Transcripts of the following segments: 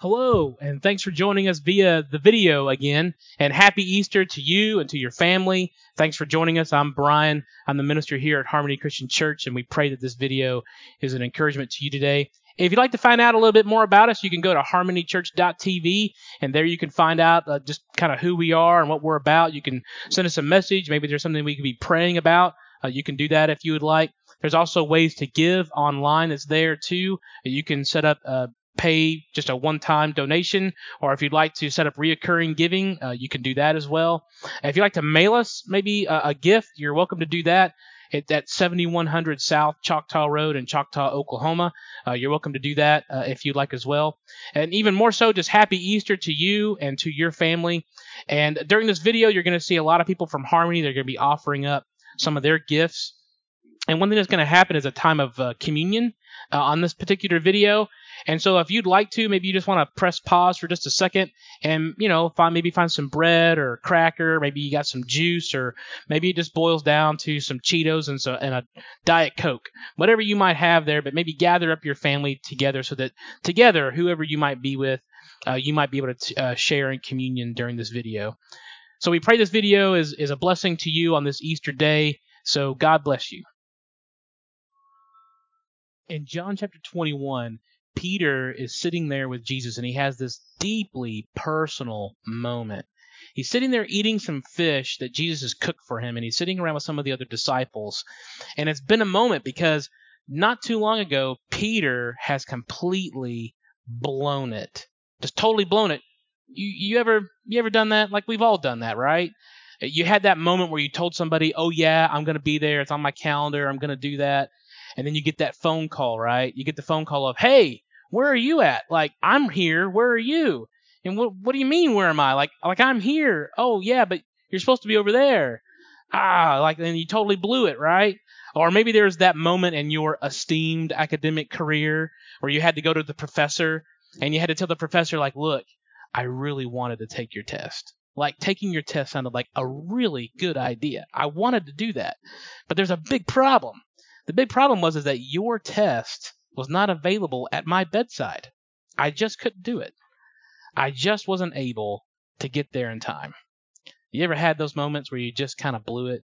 Hello, and thanks for joining us via the video again. And happy Easter to you and to your family. Thanks for joining us. I'm Brian. I'm the minister here at Harmony Christian Church, and we pray that this video is an encouragement to you today. If you'd like to find out a little bit more about us, you can go to harmonychurch.tv, and there you can find out uh, just kind of who we are and what we're about. You can send us a message. Maybe there's something we could be praying about. Uh, you can do that if you would like. There's also ways to give online that's there too. You can set up uh, pay just a one-time donation, or if you'd like to set up reoccurring giving, uh, you can do that as well. If you'd like to mail us maybe a, a gift, you're welcome to do that. It's at 7100 South Choctaw Road in Choctaw, Oklahoma. Uh, you're welcome to do that uh, if you'd like as well. And even more so, just happy Easter to you and to your family. And during this video, you're going to see a lot of people from Harmony. They're going to be offering up some of their gifts. And one thing that's going to happen is a time of uh, communion uh, on this particular video. And so if you'd like to, maybe you just want to press pause for just a second and, you know, find maybe find some bread or cracker, maybe you got some juice or maybe it just boils down to some Cheetos and so and a diet coke. Whatever you might have there, but maybe gather up your family together so that together whoever you might be with, uh, you might be able to uh, share in communion during this video. So we pray this video is is a blessing to you on this Easter day. So God bless you. In John chapter 21, Peter is sitting there with Jesus and he has this deeply personal moment. He's sitting there eating some fish that Jesus has cooked for him, and he's sitting around with some of the other disciples. And it's been a moment because not too long ago, Peter has completely blown it. Just totally blown it. You, you ever you ever done that? Like we've all done that, right? You had that moment where you told somebody, "Oh yeah, I'm going to be there. It's on my calendar. I'm going to do that." and then you get that phone call, right? You get the phone call of, "Hey, where are you at? Like, I'm here. Where are you?" And what what do you mean, where am I? Like like I'm here. Oh yeah, but you're supposed to be over there. Ah, like then you totally blew it, right? Or maybe there's that moment in your esteemed academic career where you had to go to the professor and you had to tell the professor like, "Look, I really wanted to take your test." Like taking your test sounded like a really good idea. I wanted to do that. But there's a big problem. The big problem was is that your test was not available at my bedside. I just couldn't do it. I just wasn't able to get there in time. You ever had those moments where you just kind of blew it?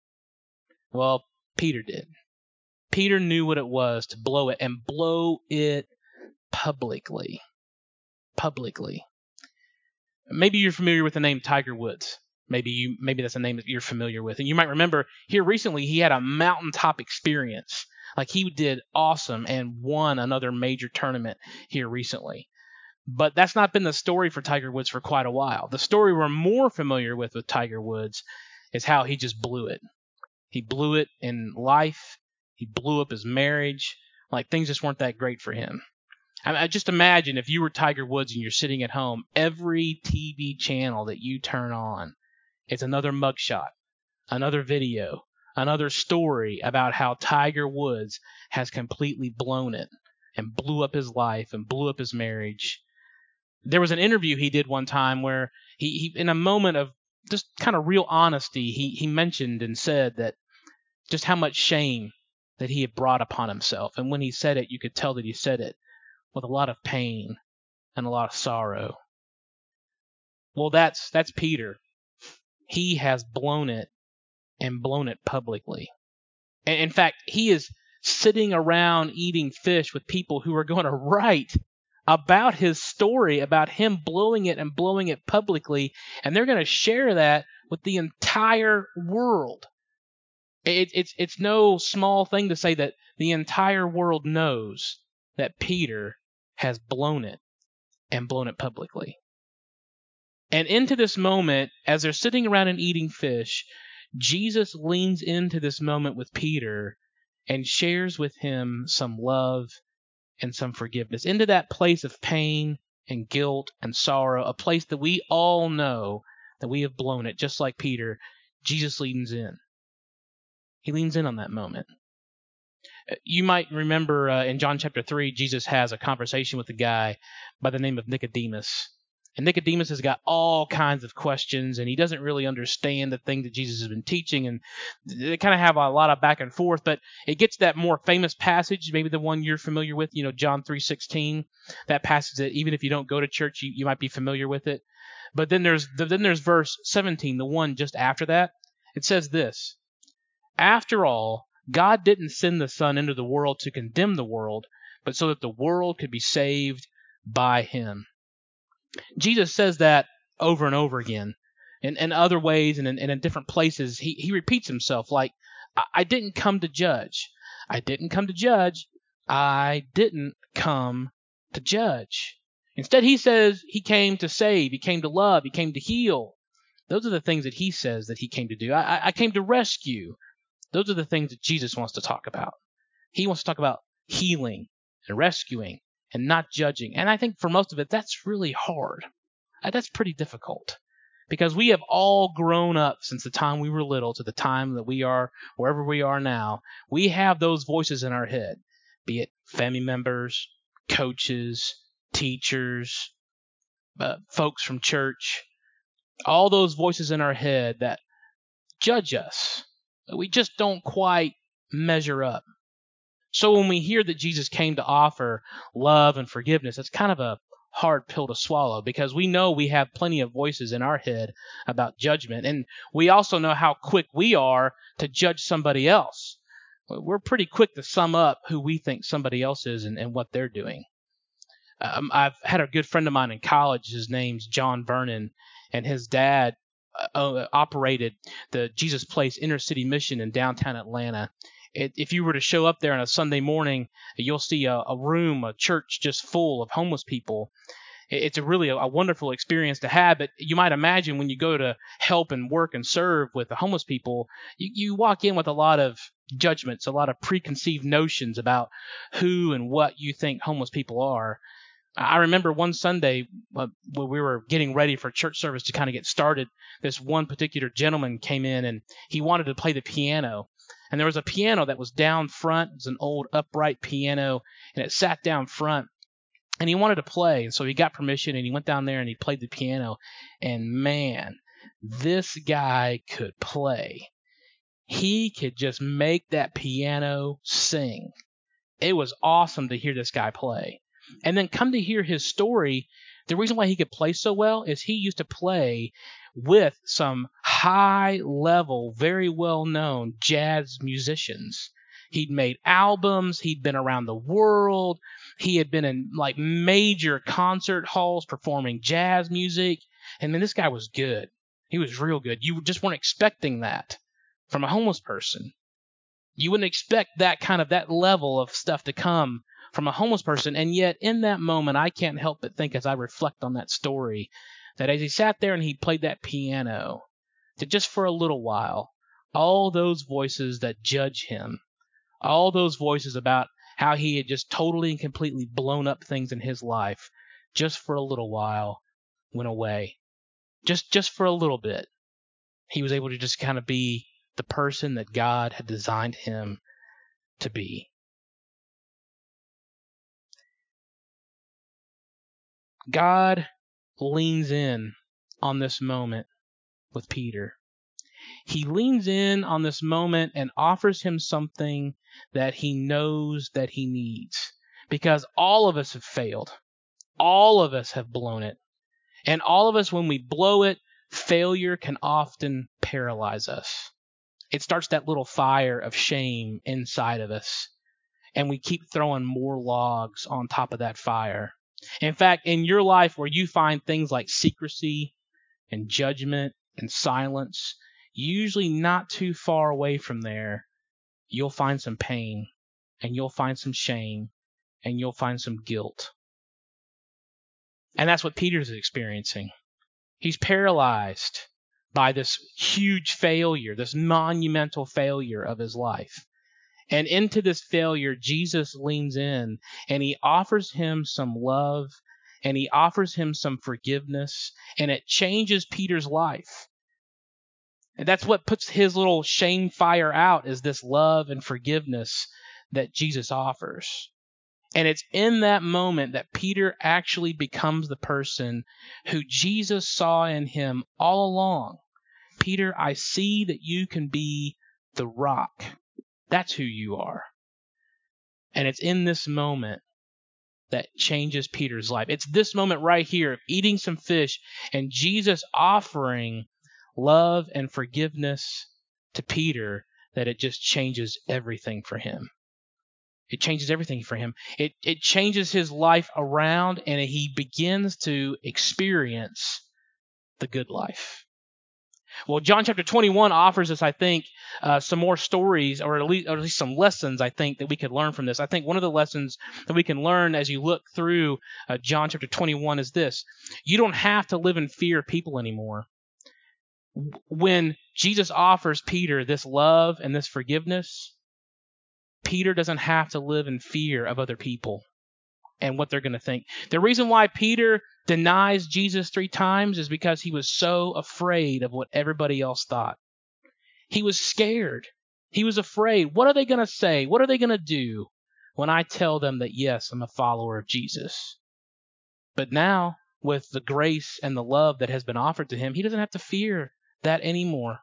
Well, Peter did. Peter knew what it was to blow it and blow it publicly. Publicly. Maybe you're familiar with the name Tiger Woods. Maybe you maybe that's a name that you're familiar with. And you might remember here recently he had a mountaintop experience like he did awesome and won another major tournament here recently. But that's not been the story for Tiger Woods for quite a while. The story we're more familiar with with Tiger Woods is how he just blew it. He blew it in life. He blew up his marriage. Like things just weren't that great for him. I, mean, just imagine if you were Tiger Woods and you're sitting at home, every TV channel that you turn on, it's another mugshot, another video, another story about how Tiger Woods has completely blown it and blew up his life and blew up his marriage. There was an interview he did one time where he, he in a moment of just kind of real honesty, he, he mentioned and said that just how much shame that he had brought upon himself. And when he said it, you could tell that he said it with a lot of pain and a lot of sorrow. Well, that's that's Peter. He has blown it and blown it publicly. And in fact, he is sitting around eating fish with people who are going to write about his story, about him blowing it and blowing it publicly, and they're going to share that with the entire world. It, it's it's no small thing to say that the entire world knows that Peter has blown it and blown it publicly. And into this moment, as they're sitting around and eating fish, Jesus leans into this moment with Peter and shares with him some love and some forgiveness, into that place of pain and guilt and sorrow, a place that we all know that we have blown it, just like Peter. Jesus leans in. He leans in on that moment. Uh, you might remember uh, in John chapter 3, Jesus has a conversation with a guy by the name of Nicodemus. And Nicodemus has got all kinds of questions, and he doesn't really understand the thing that Jesus has been teaching, and they kind of have a lot of back and forth. But it gets that more famous passage, maybe the one you're familiar with, you know, John 3:16, that passage that even if you don't go to church, you, you might be familiar with it. But then there's then there's verse 17, the one just after that. It says this: After all, God didn't send the Son into the world to condemn the world, but so that the world could be saved by him. Jesus says that over and over again. In, in other ways and in, and in different places, he, he repeats himself like, I, didn't come to judge. I didn't come to judge. I didn't come to judge. Instead, he says he came to save, he came to love, he came to heal. Those are the things that he says that he came to do. I, I came to rescue. Those are the things that Jesus wants to talk about. He wants to talk about healing and rescuing and not judging. And I think for most of it, that's really hard. Uh, that's pretty difficult because we have all grown up since the time we were little to the time that we are wherever we are now. We have those voices in our head, be it family members, coaches, teachers, uh, folks from church, all those voices in our head that judge us. We just don't quite measure up. So when we hear that Jesus came to offer love and forgiveness, it's kind of a hard pill to swallow because we know we have plenty of voices in our head about judgment. And we also know how quick we are to judge somebody else. We're pretty quick to sum up who we think somebody else is and, and what they're doing. Um, I've had a good friend of mine in college. His name's John Vernon, and his dad uh, operated the Jesus Place Inner City Mission in downtown Atlanta it, if you were to show up there on a Sunday morning, you'll see a, a room, a church just full of homeless people. It, it's a really a, a wonderful experience to have. But you might imagine when you go to help and work and serve with the homeless people, you, you walk in with a lot of judgments, a lot of preconceived notions about who and what you think homeless people are. I remember one Sunday uh, when we were getting ready for church service to kind of get started, this one particular gentleman came in and he wanted to play the piano and there was a piano that was down front. It was an old upright piano, and it sat down front. And he wanted to play, and so he got permission, and he went down there and he played the piano. And man, this guy could play. He could just make that piano sing. It was awesome to hear this guy play. And then come to hear his story. The reason why he could play so well is he used to play with some high level, very well known jazz musicians. He'd made albums, he'd been around the world, he had been in like major concert halls performing jazz music. And then this guy was good. He was real good. You just weren't expecting that from a homeless person. You wouldn't expect that kind of that level of stuff to come from a homeless person. And yet in that moment I can't help but think as I reflect on that story that as he sat there and he played that piano, that just for a little while, all those voices that judge him, all those voices about how he had just totally and completely blown up things in his life, just for a little while, went away. Just just for a little bit. He was able to just kind of be the person that God had designed him to be. God leans in on this moment with Peter. He leans in on this moment and offers him something that he knows that he needs. Because all of us have failed. All of us have blown it. And all of us, when we blow it, failure can often paralyze us. It starts that little fire of shame inside of us. And we keep throwing more logs on top of that fire. In fact, in your life where you find things like secrecy and judgment and silence, usually not too far away from there, you'll find some pain and you'll find some shame and you'll find some guilt. And that's what Peter's experiencing. He's paralyzed by this huge failure, this monumental failure of his life. And into this failure, Jesus leans in and he offers him some love and he offers him some forgiveness and it changes Peter's life. And that's what puts his little shame fire out is this love and forgiveness that Jesus offers. And it's in that moment that Peter actually becomes the person who Jesus saw in him all along. Peter, I see that you can be the rock. That's who you are. And it's in this moment that changes Peter's life. It's this moment right here of eating some fish and Jesus offering love and forgiveness to Peter that it just changes everything for him. It changes everything for him. It it changes his life around and he begins to experience the good life. Well, John chapter 21 offers us, I think, uh, some more stories, or at, least, or at least some lessons, I think, that we could learn from this. I think one of the lessons that we can learn as you look through uh, John chapter 21 is this you don't have to live in fear of people anymore. When Jesus offers Peter this love and this forgiveness, Peter doesn't have to live in fear of other people and what they're going to think. The reason why Peter denies Jesus three times is because he was so afraid of what everybody else thought. He was scared. He was afraid. What are they going to say? What are they going to do when I tell them that, yes, I'm a follower of Jesus? But now, with the grace and the love that has been offered to him, he doesn't have to fear that anymore.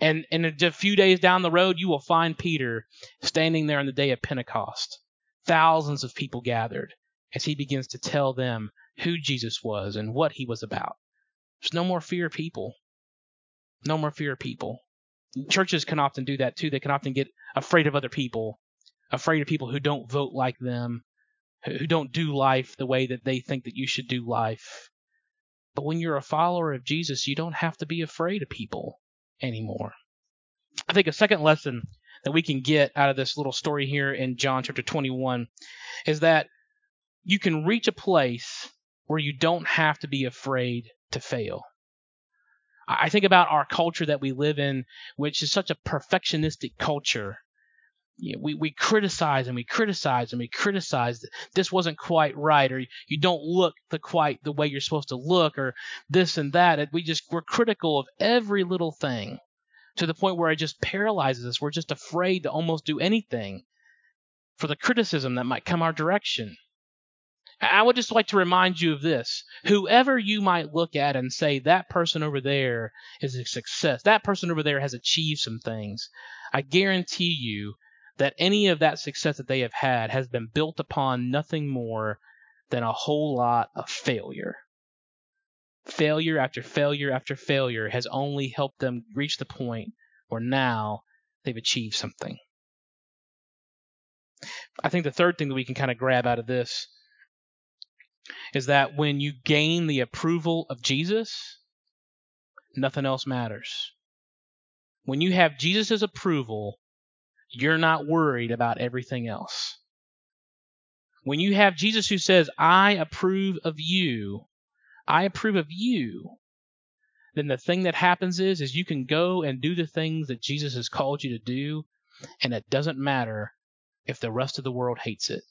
And, and a few days down the road, you will find Peter standing there on the day of Pentecost. Thousands of people gathered as he begins to tell them who Jesus was and what he was about. There's no more fear of people. No more fear of people. Churches can often do that too. They can often get afraid of other people, afraid of people who don't vote like them, who don't do life the way that they think that you should do life. But when you're a follower of Jesus, you don't have to be afraid of people anymore. I think a second lesson that we can get out of this little story here in John chapter 21 is that you can reach a place where you don't have to be afraid to fail. I think about our culture that we live in, which is such a perfectionistic culture. You know, we, we criticize and we criticize and we criticize that this wasn't quite right, or you don't look the quite the way you're supposed to look, or this and that. We just we're critical of every little thing to the point where it just paralyzes us. We're just afraid to almost do anything for the criticism that might come our direction. I would just like to remind you of this. Whoever you might look at and say, that person over there is a success, that person over there has achieved some things, I guarantee you that any of that success that they have had has been built upon nothing more than a whole lot of failure. Failure after failure after failure has only helped them reach the point where now they've achieved something. I think the third thing that we can kind of grab out of this is that when you gain the approval of Jesus, nothing else matters. When you have Jesus' approval, you're not worried about everything else. When you have Jesus who says, I approve of you, I approve of you, then the thing that happens is is you can go and do the things that Jesus has called you to do, and it doesn't matter if the rest of the world hates it.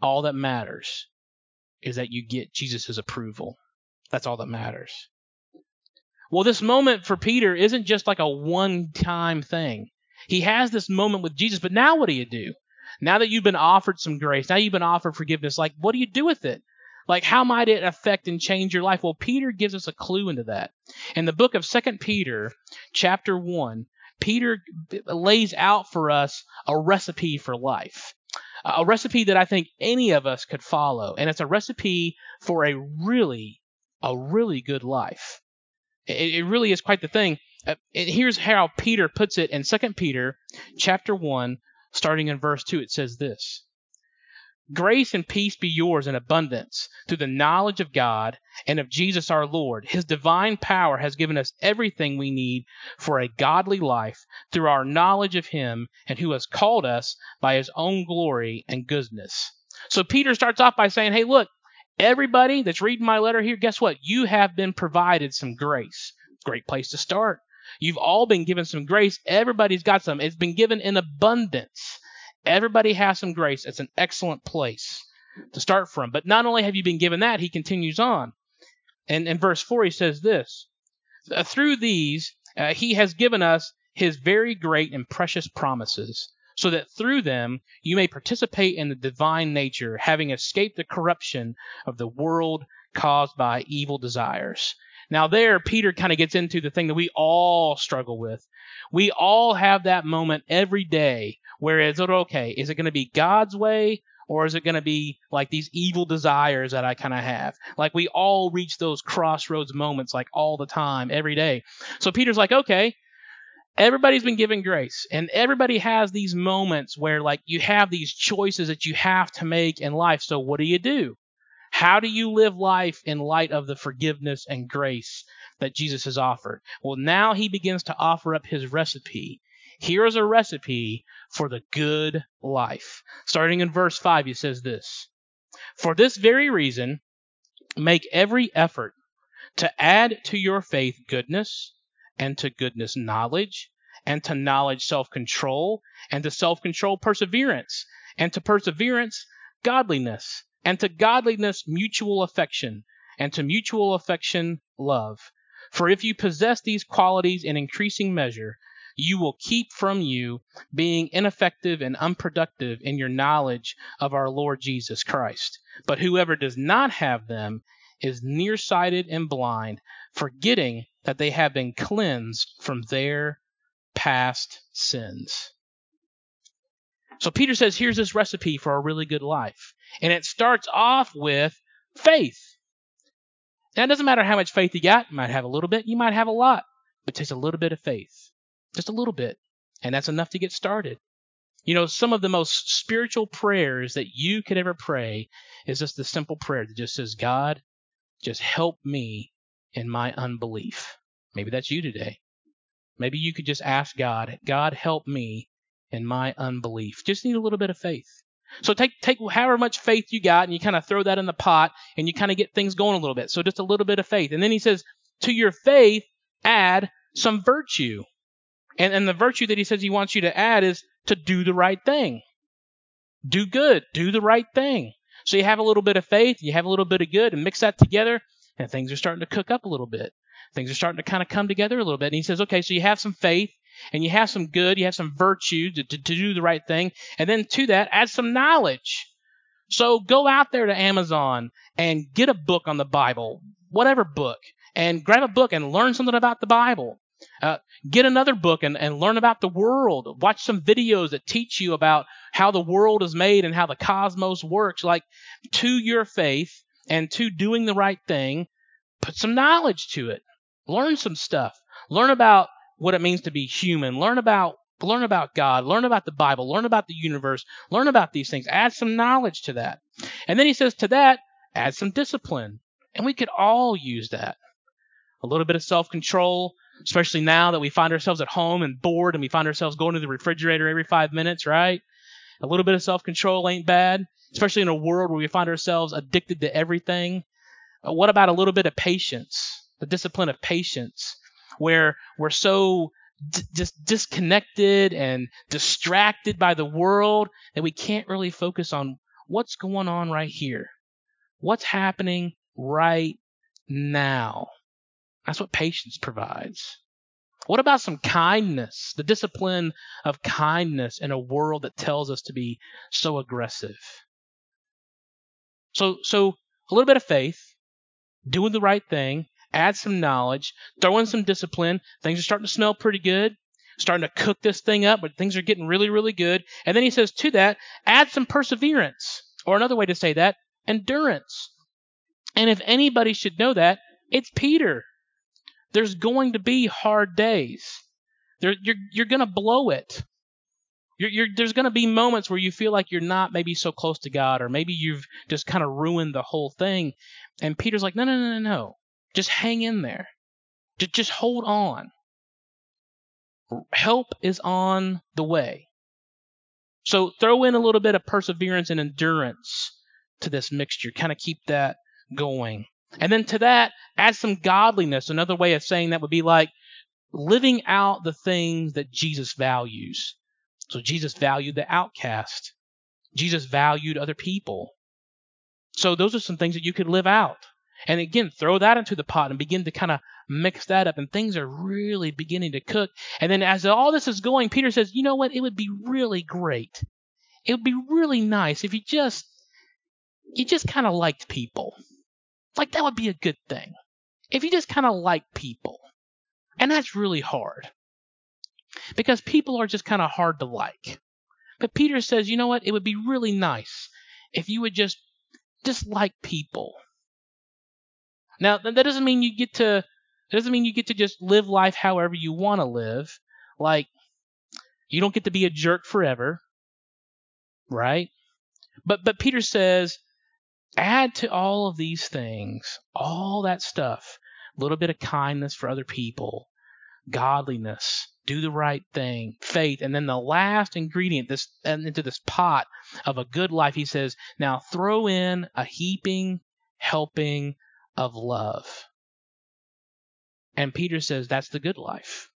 All that matters is that you get Jesus' approval. That's all that matters. Well, this moment for Peter isn't just like a one time thing. He has this moment with Jesus, but now what do you do? Now that you've been offered some grace, now you've been offered forgiveness, like what do you do with it? Like how might it affect and change your life? Well, Peter gives us a clue into that. In the book of Second Peter, chapter 1, Peter lays out for us a recipe for life a recipe that I think any of us could follow, and it's a recipe for a really, a really good life. It, it really is quite the thing. Uh, here's how Peter puts it in 2 Peter chapter 1, starting in verse 2. It says this Grace and peace be yours in abundance through the knowledge of God and of Jesus our Lord. His divine power has given us everything we need for a godly life through our knowledge of Him and who has called us by His own glory and goodness. So Peter starts off by saying, Hey, look, everybody that's reading my letter here, guess what? You have been provided some grace. Great place to start. You've all been given some grace. Everybody's got some. It's been given in abundance. Everybody has some grace. It's an excellent place to start from. But not only have you been given that, he continues on. And in verse 4, he says this Through these, uh, he has given us his very great and precious promises, so that through them you may participate in the divine nature, having escaped the corruption of the world caused by evil desires. Now, there, Peter kind of gets into the thing that we all struggle with. We all have that moment every day where it's okay, is it going to be God's way or is it going to be like these evil desires that I kind of have? Like we all reach those crossroads moments like all the time, every day. So Peter's like, okay, everybody's been given grace and everybody has these moments where like you have these choices that you have to make in life. So what do you do? How do you live life in light of the forgiveness and grace that Jesus has offered? Well, now he begins to offer up his recipe. Here is a recipe for the good life. Starting in verse 5, he says this For this very reason, make every effort to add to your faith goodness, and to goodness knowledge, and to knowledge self control, and to self control perseverance, and to perseverance godliness and to godliness mutual affection, and to mutual affection love. For if you possess these qualities in increasing measure, you will keep from you being ineffective and unproductive in your knowledge of our Lord Jesus Christ. But whoever does not have them is nearsighted and blind, forgetting that they have been cleansed from their past sins. So Peter says, here's this recipe for a really good life. And it starts off with faith. Now, it doesn't matter how much faith you got. You might have a little bit, you might have a lot. But it takes a little bit of faith. Just a little bit. And that's enough to get started. You know, some of the most spiritual prayers that you could ever pray is just the simple prayer that just says, God, just help me in my unbelief. Maybe that's you today. Maybe you could just ask God, God, help me in my unbelief. Just need a little bit of faith. So take take however much faith you got and you kind of throw that in the pot and you kind of get things going a little bit. So just a little bit of faith. And then he says, to your faith add some virtue. And and the virtue that he says he wants you to add is to do the right thing. Do good, do the right thing. So you have a little bit of faith, you have a little bit of good and mix that together and things are starting to cook up a little bit. Things are starting to kind of come together a little bit. And he says, okay, so you have some faith, and you have some good, you have some virtue to, to, to do the right thing, and then to that, add some knowledge. So go out there to Amazon and get a book on the Bible, whatever book, and grab a book and learn something about the Bible. Uh, get another book and, and learn about the world. Watch some videos that teach you about how the world is made and how the cosmos works. Like to your faith and to doing the right thing, put some knowledge to it. Learn some stuff. Learn about what it means to be human. Learn about learn about God, learn about the Bible, learn about the universe, learn about these things. Add some knowledge to that. And then he says to that, add some discipline. And we could all use that. A little bit of self-control, especially now that we find ourselves at home and bored and we find ourselves going to the refrigerator every 5 minutes, right? A little bit of self-control ain't bad, especially in a world where we find ourselves addicted to everything. Uh, what about a little bit of patience? The discipline of patience where we're so d- just disconnected and distracted by the world that we can't really focus on what's going on right here. What's happening right now? That's what patience provides. What about some kindness? The discipline of kindness in a world that tells us to be so aggressive. So, so a little bit of faith, doing the right thing, add some knowledge, throw in some discipline. Things are starting to smell pretty good. Starting to cook this thing up, but things are getting really, really good. And then he says to that, add some perseverance. Or another way to say that, endurance. And if anybody should know that, it's Peter. There's going to be hard days. There, you're you're going to blow it. You're, you're, there's going to be moments where you feel like you're not maybe so close to God, or maybe you've just kind of ruined the whole thing. And Peter's like, no, no, no, no, no. Just hang in there. Just, hold on. Help is on the way. So throw in a little bit of perseverance and endurance to this mixture. Kind of keep that going. And then to that, add some godliness. Another way of saying that would be like living out the things that Jesus values. So Jesus valued the outcast. Jesus valued other people. So those are some things that you could live out. And again, throw that into the pot and begin to kind of mix that up, and things are really beginning to cook. And then as all this is going, Peter says, You know what? It would be really great. It would be really nice if you just you just kind of liked people. Like that would be a good thing. If you just kind of like people. And that's really hard. Because people are just kind of hard to like. But Peter says, you know what? It would be really nice if you would just dislike people. Now, that doesn't mean you get to it doesn't mean you get to just live life however you want to live. Like you don't get to be a jerk forever, right? But but Peter says add to all of these things, all that stuff, a little bit of kindness for other people, godliness, do the right thing, faith, and then the last ingredient this into this pot of a good life, he says, now throw in a heaping helping of love. And Peter says that's the good life.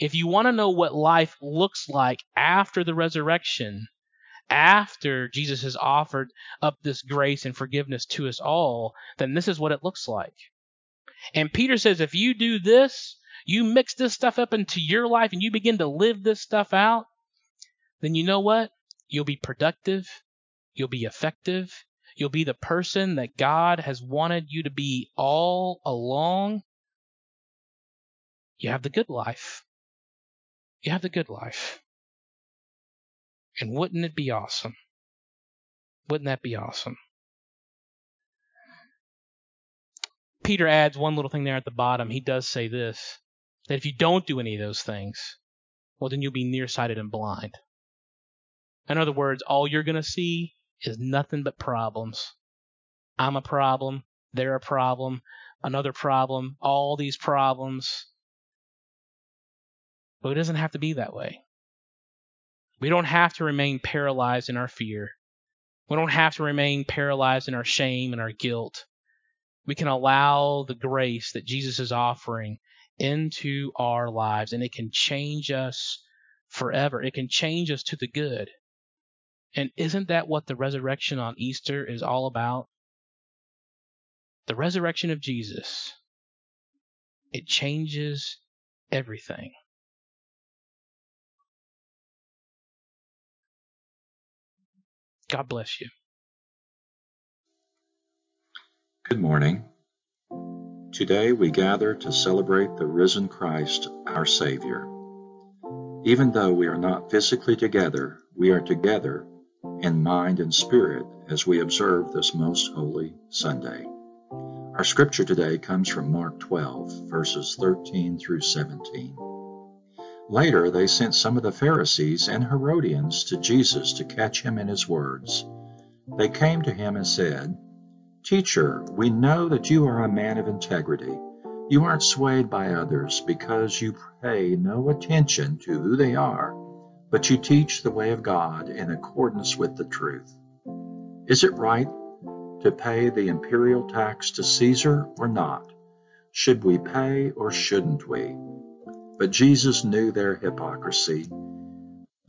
If you want to know what life looks like after the resurrection, after Jesus has offered up this grace and forgiveness to us all, then this is what it looks like. And Peter says, if you do this, you mix this stuff up into your life and you begin to live this stuff out, then you know what? You'll be productive. You'll be effective. You'll be the person that God has wanted you to be all along. You have the good life. You have the good life. And wouldn't it be awesome? Wouldn't that be awesome? Peter adds one little thing there at the bottom. He does say this that if you don't do any of those things, well, then you'll be nearsighted and blind. In other words, all you're going to see is nothing but problems. I'm a problem. They're a problem. Another problem. All these problems. But it doesn't have to be that way. We don't have to remain paralyzed in our fear. We don't have to remain paralyzed in our shame and our guilt. We can allow the grace that Jesus is offering into our lives, and it can change us forever. It can change us to the good. And isn't that what the resurrection on Easter is all about? The resurrection of Jesus. It changes everything. God bless you. Good morning. Today we gather to celebrate the risen Christ, our Savior. Even though we are not physically together, we are together in mind and spirit as we observe this most holy Sunday. Our scripture today comes from Mark 12, verses 13 through 17. Later, they sent some of the Pharisees and Herodians to Jesus to catch him in his words. They came to him and said, Teacher, we know that you are a man of integrity. You aren't swayed by others because you pay no attention to who they are, but you teach the way of God in accordance with the truth. Is it right to pay the imperial tax to Caesar or not? Should we pay or shouldn't we? But Jesus knew their hypocrisy.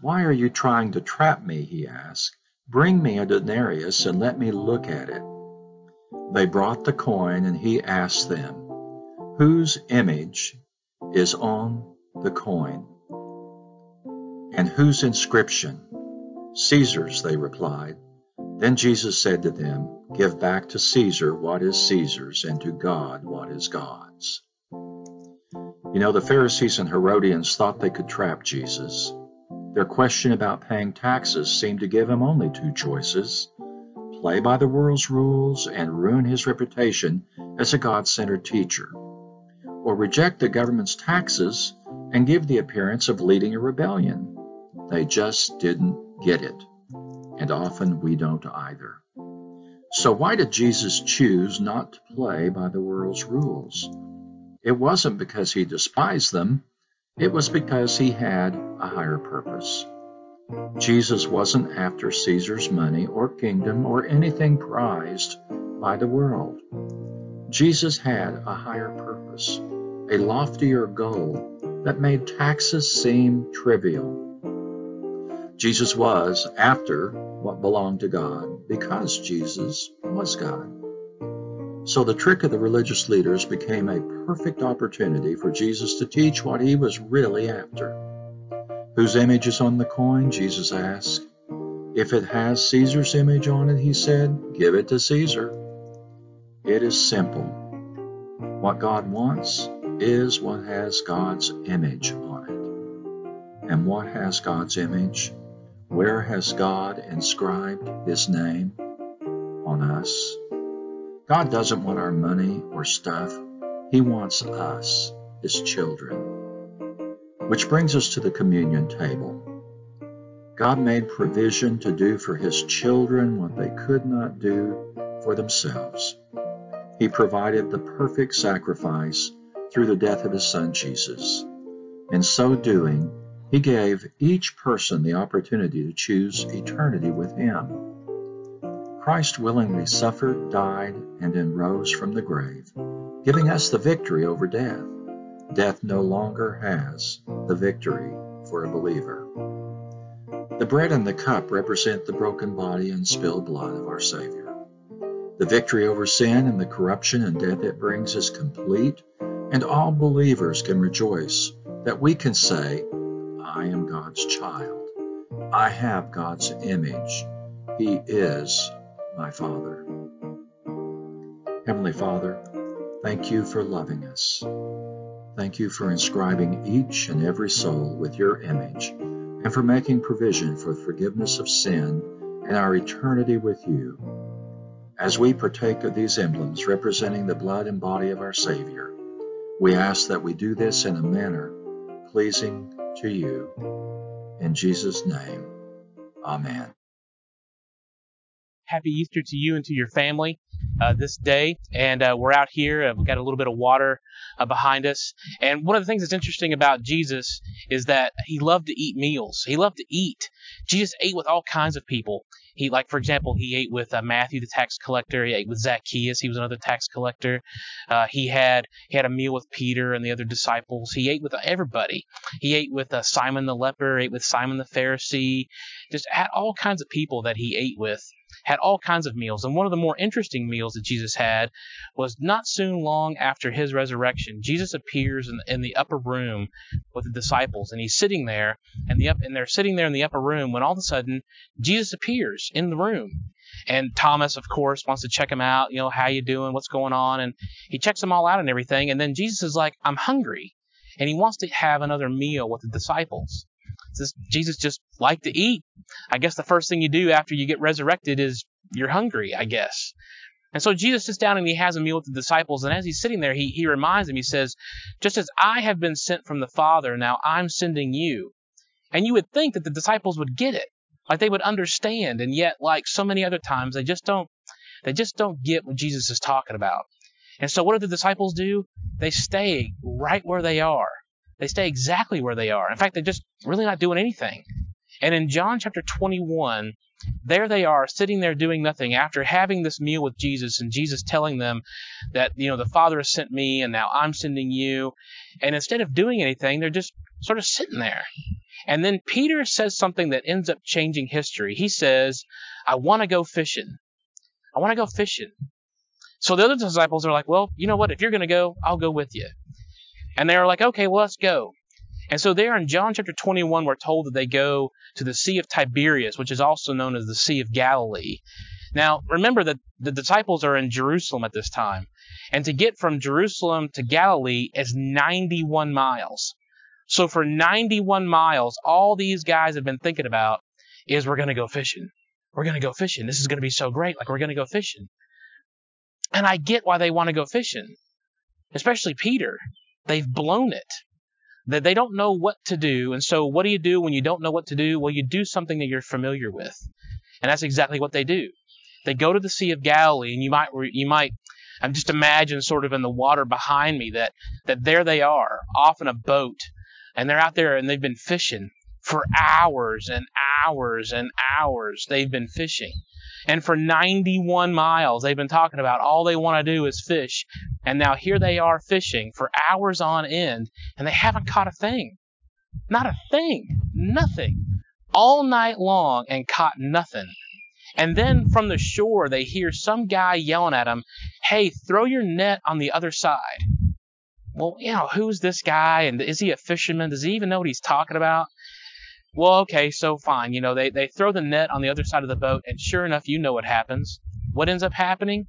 Why are you trying to trap me? he asked. Bring me a denarius and let me look at it. They brought the coin, and he asked them, Whose image is on the coin? And whose inscription? Caesar's, they replied. Then Jesus said to them, Give back to Caesar what is Caesar's, and to God what is God's. You know, the Pharisees and Herodians thought they could trap Jesus. Their question about paying taxes seemed to give him only two choices play by the world's rules and ruin his reputation as a God centered teacher, or reject the government's taxes and give the appearance of leading a rebellion. They just didn't get it, and often we don't either. So, why did Jesus choose not to play by the world's rules? It wasn't because he despised them, it was because he had a higher purpose. Jesus wasn't after Caesar's money or kingdom or anything prized by the world. Jesus had a higher purpose, a loftier goal that made taxes seem trivial. Jesus was after what belonged to God because Jesus was God. So the trick of the religious leaders became a perfect opportunity for Jesus to teach what he was really after. Whose image is on the coin? Jesus asked. If it has Caesar's image on it, he said, give it to Caesar. It is simple. What God wants is what has God's image on it. And what has God's image? Where has God inscribed his name? On us. God doesn't want our money or stuff. He wants us, his children. Which brings us to the communion table. God made provision to do for his children what they could not do for themselves. He provided the perfect sacrifice through the death of his son Jesus. In so doing, he gave each person the opportunity to choose eternity with him. Christ willingly suffered, died, and then rose from the grave, giving us the victory over death. Death no longer has the victory for a believer. The bread and the cup represent the broken body and spilled blood of our Savior. The victory over sin and the corruption and death it brings is complete, and all believers can rejoice that we can say, I am God's child. I have God's image. He is my Father. Heavenly Father, thank you for loving us. Thank you for inscribing each and every soul with your image and for making provision for the forgiveness of sin and our eternity with you. As we partake of these emblems representing the blood and body of our Savior, we ask that we do this in a manner pleasing to you. In Jesus' name, Amen. Happy Easter to you and to your family uh, this day. And uh, we're out here. Uh, we've got a little bit of water uh, behind us. And one of the things that's interesting about Jesus is that he loved to eat meals. He loved to eat. Jesus ate with all kinds of people. He, like, for example, he ate with uh, Matthew, the tax collector. He ate with Zacchaeus. He was another tax collector. Uh, he had he had a meal with Peter and the other disciples. He ate with everybody. He ate with Simon the leper. Ate with Simon the Pharisee. Just had all kinds of people that he ate with had all kinds of meals. And one of the more interesting meals that Jesus had was not soon long after his resurrection. Jesus appears in, in the upper room with the disciples, and he's sitting there, and the up, and they're sitting there in the upper room when all of a sudden Jesus appears in the room. And Thomas, of course, wants to check him out. You know, how you doing? What's going on? And he checks them all out and everything. And then Jesus is like, I'm hungry. And he wants to have another meal with the disciples. Jesus just liked to eat. I guess the first thing you do after you get resurrected is you're hungry, I guess. And so Jesus sits down and he has a meal with the disciples. And as he's sitting there, he, he reminds them, he says, Just as I have been sent from the Father, now I'm sending you. And you would think that the disciples would get it. Like they would understand. And yet, like so many other times, they just don't, they just don't get what Jesus is talking about. And so what do the disciples do? They stay right where they are. They stay exactly where they are. In fact, they're just really not doing anything. And in John chapter 21, there they are sitting there doing nothing after having this meal with Jesus and Jesus telling them that, you know, the Father has sent me and now I'm sending you. And instead of doing anything, they're just sort of sitting there. And then Peter says something that ends up changing history. He says, I want to go fishing. I want to go fishing. So the other disciples are like, well, you know what? If you're going to go, I'll go with you. And they were like, okay, well, let's go. And so there in John chapter 21, we're told that they go to the Sea of Tiberias, which is also known as the Sea of Galilee. Now, remember that the disciples are in Jerusalem at this time. And to get from Jerusalem to Galilee is 91 miles. So for 91 miles, all these guys have been thinking about is we're going to go fishing. We're going to go fishing. This is going to be so great. Like we're going to go fishing. And I get why they want to go fishing, especially Peter. They've blown it. That they don't know what to do. And so what do you do when you don't know what to do? Well, you do something that you're familiar with. And that's exactly what they do. They go to the Sea of Galilee and you might, you might, I'm just imagine sort of in the water behind me that, that there they are off in a boat and they're out there and they've been fishing for hours and hours and hours. They've been fishing. And for 91 miles, they've been talking about all they want to do is fish. And now here they are fishing for hours on end, and they haven't caught a thing. Not a thing. Nothing. All night long and caught nothing. And then from the shore, they hear some guy yelling at them, Hey, throw your net on the other side. Well, you know, who's this guy? And is he a fisherman? Does he even know what he's talking about? Well, okay, so fine. You know, they, they throw the net on the other side of the boat, and sure enough, you know what happens. What ends up happening?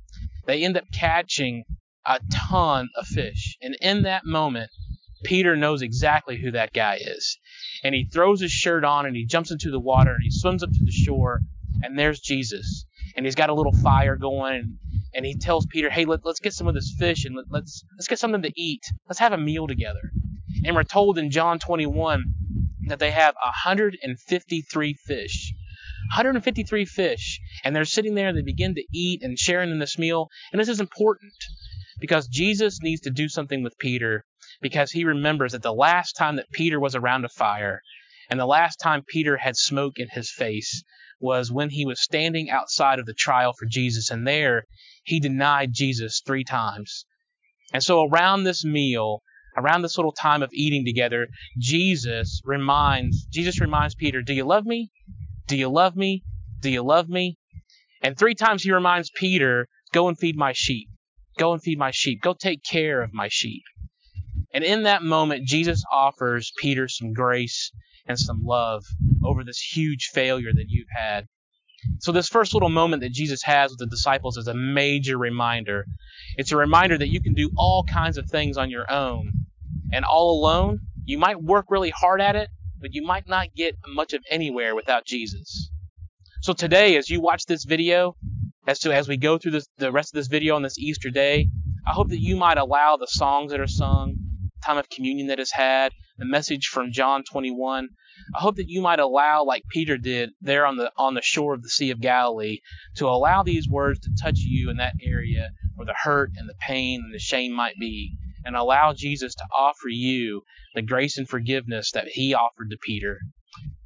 They end up catching a ton of fish. And in that moment, Peter knows exactly who that guy is. And he throws his shirt on and he jumps into the water and he swims up to the shore and there's Jesus. And he's got a little fire going and, and he tells Peter, "Hey, let, us get some of this fish and let, let's let's get something to eat. Let's have a meal together." And we're told in John 21 that they have 153 fish. 153 fish, and they're sitting there. They begin to eat and sharing in this meal, and this is important because Jesus needs to do something with Peter because he remembers that the last time that Peter was around a fire and the last time Peter had smoke in his face was when he was standing outside of the trial for Jesus, and there he denied Jesus three times. And so around this meal, around this little time of eating together, Jesus reminds Jesus reminds Peter, "Do you love me? Do you love me? Do you love me?" And three times he reminds Peter, "Go and feed my sheep. Go and feed my sheep. Go take care of my sheep." And in that moment, Jesus offers Peter some grace and some love over this huge failure that you've had. So, this first little moment that Jesus has with the disciples is a major reminder. It's a reminder that you can do all kinds of things on your own. And all alone, you might work really hard at it, but you might not get much of anywhere without Jesus. So, today, as you watch this video, as to as we go through this, the rest of this video on this Easter day, I hope that you might allow the songs that are sung, time of communion that is had, the message from John 21. I hope that you might allow, like Peter did there on the on the shore of the Sea of Galilee, to allow these words to touch you in that area where the hurt and the pain and the shame might be, and allow Jesus to offer you the grace and forgiveness that he offered to Peter.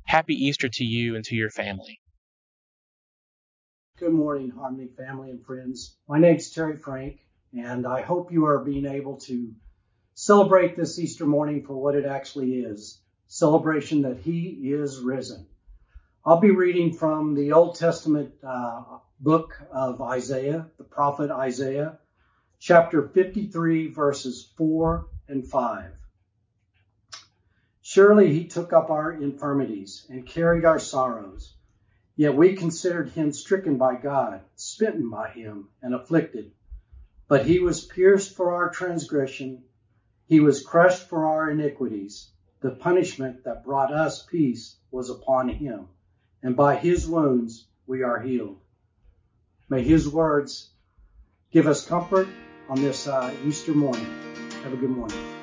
Happy Easter to you and to your family. Good morning, Harmony family and friends. My name is Terry Frank, and I hope you are being able to celebrate this Easter morning for what it actually is celebration that He is risen. I'll be reading from the Old Testament uh, book of Isaiah, the prophet Isaiah, chapter 53, verses 4 and 5. Surely he took up our infirmities and carried our sorrows. Yet we considered him stricken by God, smitten by him, and afflicted. But he was pierced for our transgression, he was crushed for our iniquities. The punishment that brought us peace was upon him, and by his wounds we are healed. May his words give us comfort on this uh, Easter morning. Have a good morning.